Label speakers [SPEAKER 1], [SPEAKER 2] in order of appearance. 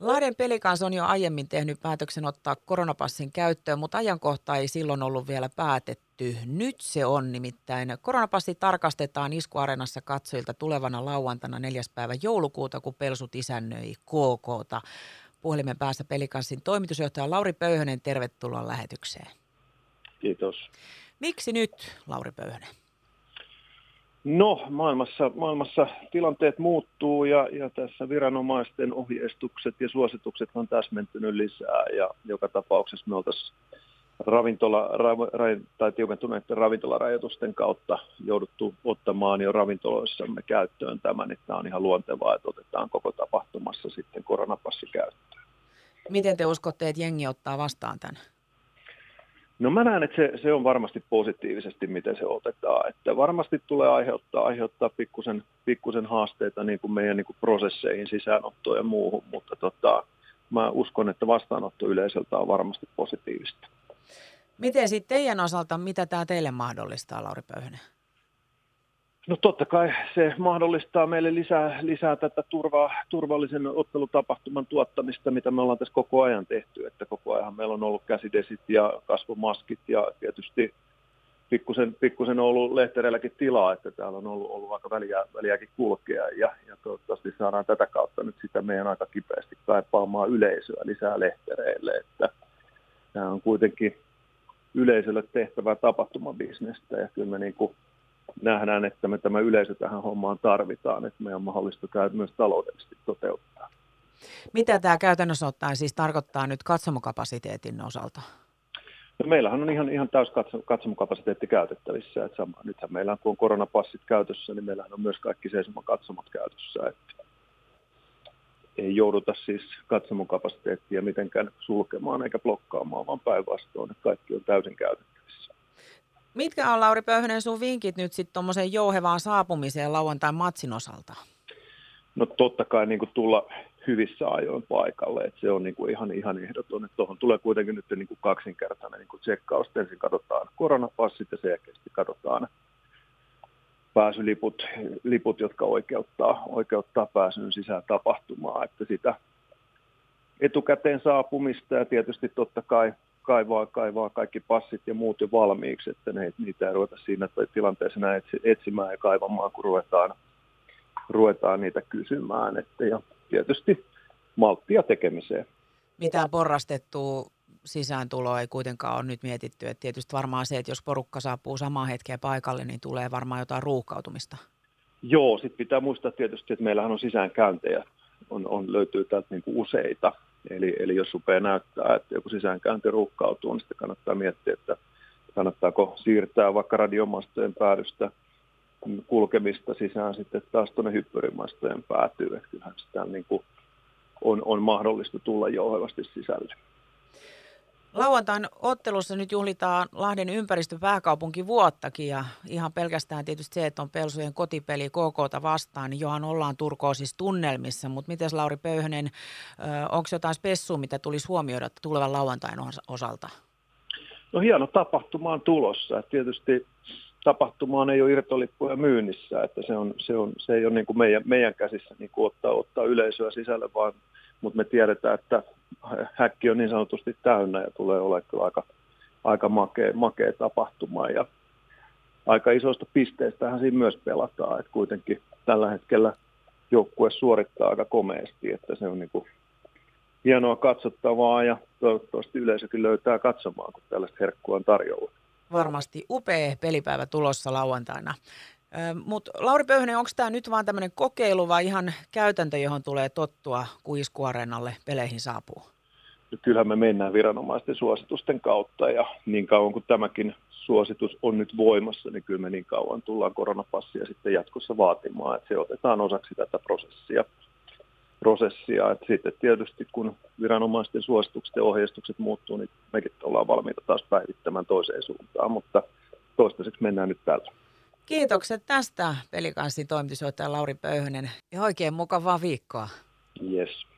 [SPEAKER 1] Lahden pelikans on jo aiemmin tehnyt päätöksen ottaa koronapassin käyttöön, mutta ajankohta ei silloin ollut vielä päätetty. Nyt se on nimittäin. Koronapassi tarkastetaan Iskuareenassa katsojilta tulevana lauantaina 4. päivä joulukuuta, kun Pelsut isännöi KKta. Puhelimen päässä pelikanssin toimitusjohtaja Lauri Pöyhönen, tervetuloa lähetykseen.
[SPEAKER 2] Kiitos.
[SPEAKER 1] Miksi nyt, Lauri Pöyhönen?
[SPEAKER 2] No, maailmassa, maailmassa tilanteet muuttuu ja, ja tässä viranomaisten ohjeistukset ja suositukset on täsmentynyt lisää ja joka tapauksessa me oltaisiin ravintola, ra, ra, tai tiukentuneiden ravintolarajoitusten kautta jouduttu ottamaan jo ravintoloissamme käyttöön tämän, että tämä on ihan luontevaa, että otetaan koko tapahtumassa sitten koronapassi käyttöön.
[SPEAKER 1] Miten te uskotte, että jengi ottaa vastaan tämän?
[SPEAKER 2] No mä näen, että se, se on varmasti positiivisesti, miten se otetaan. Että varmasti tulee aiheuttaa, aiheuttaa pikkusen, pikkusen haasteita niin kuin meidän niin kuin prosesseihin, sisäänottoon ja muuhun, mutta tota, mä uskon, että vastaanotto yleisöltä on varmasti positiivista.
[SPEAKER 1] Miten sitten teidän osalta, mitä tämä teille mahdollistaa, Lauri Pöyhönen?
[SPEAKER 2] No totta kai se mahdollistaa meille lisää, lisää tätä turvaa, turvallisen ottelutapahtuman tuottamista, mitä me ollaan tässä koko ajan tehty. Että koko ajan meillä on ollut käsidesit ja kasvomaskit ja tietysti pikkusen, pikkusen on ollut lehtereilläkin tilaa, että täällä on ollut, ollut aika väliä, väliäkin kulkea ja, ja toivottavasti saadaan tätä kautta nyt sitä meidän aika kipeästi kaipaamaan yleisöä lisää lehtereille, että tämä on kuitenkin yleisölle tehtävää tapahtumabisnestä ja kyllä me niin kuin nähdään, että me tämä yleisö tähän hommaan tarvitaan, että meidän on mahdollista myös taloudellisesti toteuttaa.
[SPEAKER 1] Mitä tämä käytännössä ottaen siis tarkoittaa nyt katsomokapasiteetin osalta?
[SPEAKER 2] No meillähän on ihan, ihan täys katsomokapasiteetti käytettävissä. Että sama, nythän meillä kun on koronapassit käytössä, niin meillähän on myös kaikki seisomakatsomot käytössä. Että ei jouduta siis katsomokapasiteettia mitenkään sulkemaan eikä blokkaamaan, vaan päinvastoin, että kaikki on täysin käytettävissä.
[SPEAKER 1] Mitkä on, Lauri Pöyhönen, sun vinkit nyt sitten tuommoiseen jouhevaan saapumiseen lauantain matsin osalta?
[SPEAKER 2] No totta kai niin kuin tulla hyvissä ajoin paikalle, että se on niin kuin ihan, ihan ehdoton, tuohon tulee kuitenkin nyt niin kuin kaksinkertainen niin kuin tsekkaus. Ensin katsotaan koronapassit ja sen jälkeen katsotaan pääsyliput, liput, jotka oikeuttaa, oikeuttaa pääsyn sisään tapahtumaan, että sitä etukäteen saapumista ja tietysti totta kai kaivaa, kaivaa kaikki passit ja muut jo valmiiksi, että ne, niitä ei ruveta siinä tilanteessa etsimään ja kaivamaan, kun ruvetaan, ruvetaan niitä kysymään. Että, ja tietysti malttia tekemiseen.
[SPEAKER 1] Mitään porrastettua sisääntuloa ei kuitenkaan ole nyt mietitty. Että tietysti varmaan se, että jos porukka saapuu samaan hetkeen paikalle, niin tulee varmaan jotain ruuhkautumista.
[SPEAKER 2] Joo, sitten pitää muistaa tietysti, että meillähän on sisäänkäyntejä, on, on, löytyy täältä niin kuin useita, Eli, eli jos rupeaa näyttää, että joku sisäänkäynti ruuhkautuu, niin sitten kannattaa miettiä, että kannattaako siirtää vaikka radiomastojen päädystä kulkemista sisään sitten taas tuonne hyppyrimastojen päätyy. Että kyllähän sitä niin kuin on, on mahdollista tulla jouhevasti sisälle.
[SPEAKER 1] Lauantain ottelussa nyt juhlitaan Lahden ympäristöpääkaupunki vuottakin ja ihan pelkästään tietysti se, että on Pelsujen kotipeli KKta vastaan, niin johan ollaan turkoosissa tunnelmissa, mutta miten Lauri Pöyhönen, onko jotain spessua, mitä tulisi huomioida tulevan lauantain osalta?
[SPEAKER 2] No hieno tapahtuma on tulossa. Et tietysti tapahtumaan ei ole irtolippuja myynnissä, että se, on, se, on, se ei ole niin kuin meidän, meidän käsissä niin kuin ottaa, ottaa yleisöä sisälle, vaan mutta me tiedetään, että häkki on niin sanotusti täynnä ja tulee olemaan kyllä aika, aika makea, makea tapahtuma ja aika isoista pisteistä siinä myös pelataan, että kuitenkin tällä hetkellä joukkue suorittaa aika komeasti, että se on niin kuin hienoa katsottavaa ja toivottavasti yleisökin löytää katsomaan, kun tällaista herkkua on tarjolla.
[SPEAKER 1] Varmasti upea pelipäivä tulossa lauantaina. Mutta Lauri Pöyhönen, onko tämä nyt vaan tämmöinen kokeilu vai ihan käytäntö, johon tulee tottua, kun iskuareenalle peleihin saapuu?
[SPEAKER 2] No kyllähän me mennään viranomaisten suositusten kautta ja niin kauan kuin tämäkin suositus on nyt voimassa, niin kyllä me niin kauan tullaan koronapassia sitten jatkossa vaatimaan, että se otetaan osaksi tätä prosessia. prosessia. Et sitten tietysti kun viranomaisten suositukset ja ohjeistukset muuttuu, niin mekin ollaan valmiita taas päivittämään toiseen suuntaan, mutta toistaiseksi mennään nyt tällä.
[SPEAKER 1] Kiitokset tästä pelikanssin toimitusjohtaja Lauri Pöyhönen ja oikein mukavaa viikkoa.
[SPEAKER 2] Yes.